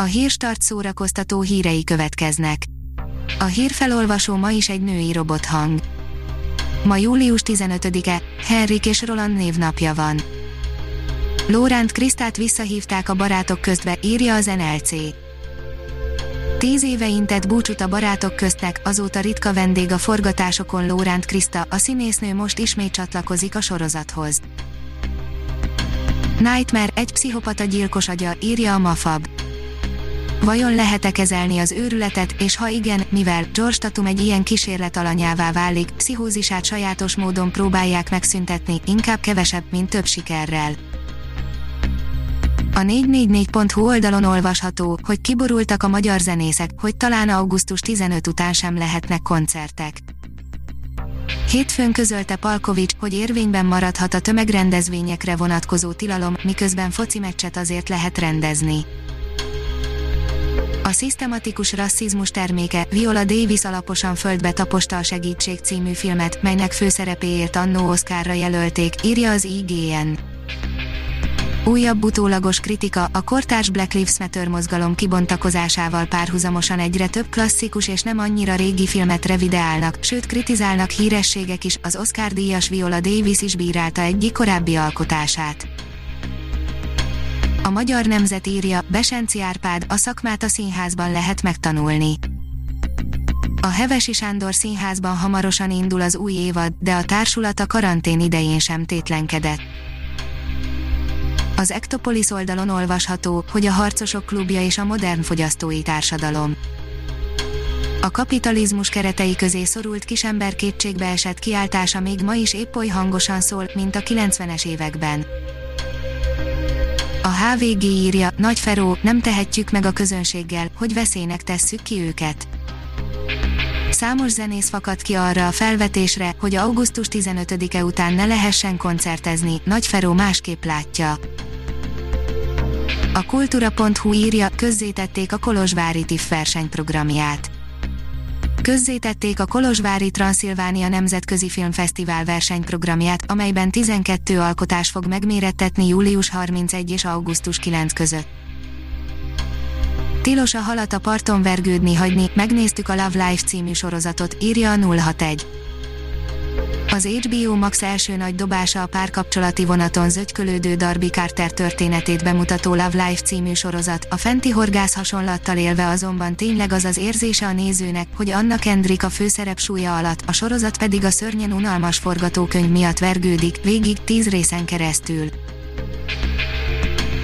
A hírstart szórakoztató hírei következnek. A hírfelolvasó ma is egy női robothang. Ma július 15-e, Henrik és Roland névnapja van. Lóránt Krisztát visszahívták a barátok közbe, írja az NLC. Tíz éve intett búcsút a barátok köztek, azóta ritka vendég a forgatásokon Lóránt Kriszta, a színésznő most ismét csatlakozik a sorozathoz. Nightmare, egy pszichopata gyilkos agya, írja a Mafab. Vajon lehet-e kezelni az őrületet, és ha igen, mivel George Tatum egy ilyen kísérlet alanyává válik, pszichózisát sajátos módon próbálják megszüntetni, inkább kevesebb, mint több sikerrel. A 444.hu oldalon olvasható, hogy kiborultak a magyar zenészek, hogy talán augusztus 15 után sem lehetnek koncertek. Hétfőn közölte Palkovics, hogy érvényben maradhat a tömegrendezvényekre vonatkozó tilalom, miközben foci meccset azért lehet rendezni. A szisztematikus rasszizmus terméke Viola Davis alaposan földbe taposta a Segítség című filmet, melynek főszerepéért annó Oscarra jelölték, írja az IGN. Újabb utólagos kritika, a kortárs Black Lives Matter mozgalom kibontakozásával párhuzamosan egyre több klasszikus és nem annyira régi filmet revideálnak, sőt kritizálnak hírességek is, az Oscar díjas Viola Davis is bírálta egyik korábbi alkotását. A magyar nemzet írja, Besenci Árpád, a szakmát a színházban lehet megtanulni. A Hevesi Sándor színházban hamarosan indul az új évad, de a társulat a karantén idején sem tétlenkedett. Az Ektopolis oldalon olvasható, hogy a Harcosok klubja és a modern fogyasztói társadalom. A kapitalizmus keretei közé szorult kisember kétségbe esett kiáltása még ma is épp oly hangosan szól, mint a 90-es években. A HVG írja, Nagy Feró, nem tehetjük meg a közönséggel, hogy veszélynek tesszük ki őket. Számos zenész fakadt ki arra a felvetésre, hogy augusztus 15-e után ne lehessen koncertezni, Nagy Feró másképp látja. A kultúra.hu írja, közzétették a Kolozsvári TIFF versenyprogramját. Közzétették a Kolozsvári Transzilvánia Nemzetközi Filmfesztivál versenyprogramját, amelyben 12 alkotás fog megmérettetni július 31 és augusztus 9 között. Tilos a halat a parton vergődni hagyni, megnéztük a Love Life című sorozatot, írja a 061. Az HBO Max első nagy dobása a párkapcsolati vonaton zögykölődő Darby Carter történetét bemutató Love Life című sorozat, a fenti horgász hasonlattal élve azonban tényleg az az érzése a nézőnek, hogy Anna Kendrick a főszerep súlya alatt, a sorozat pedig a szörnyen unalmas forgatókönyv miatt vergődik, végig tíz részen keresztül.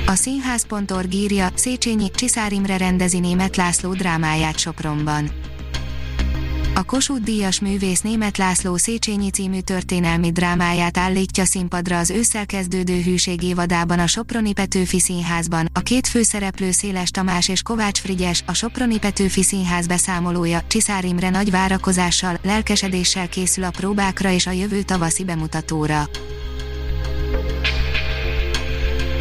A színház.org írja, Széchenyi Csiszár Imre rendezi német László drámáját Sopronban. A Kossuth Díjas művész német László Széchenyi című történelmi drámáját állítja színpadra az ősszel kezdődő hűség évadában a Soproni Petőfi Színházban. A két főszereplő Széles Tamás és Kovács Frigyes, a Soproni Petőfi Színház beszámolója, Csiszár Imre nagy várakozással, lelkesedéssel készül a próbákra és a jövő tavaszi bemutatóra.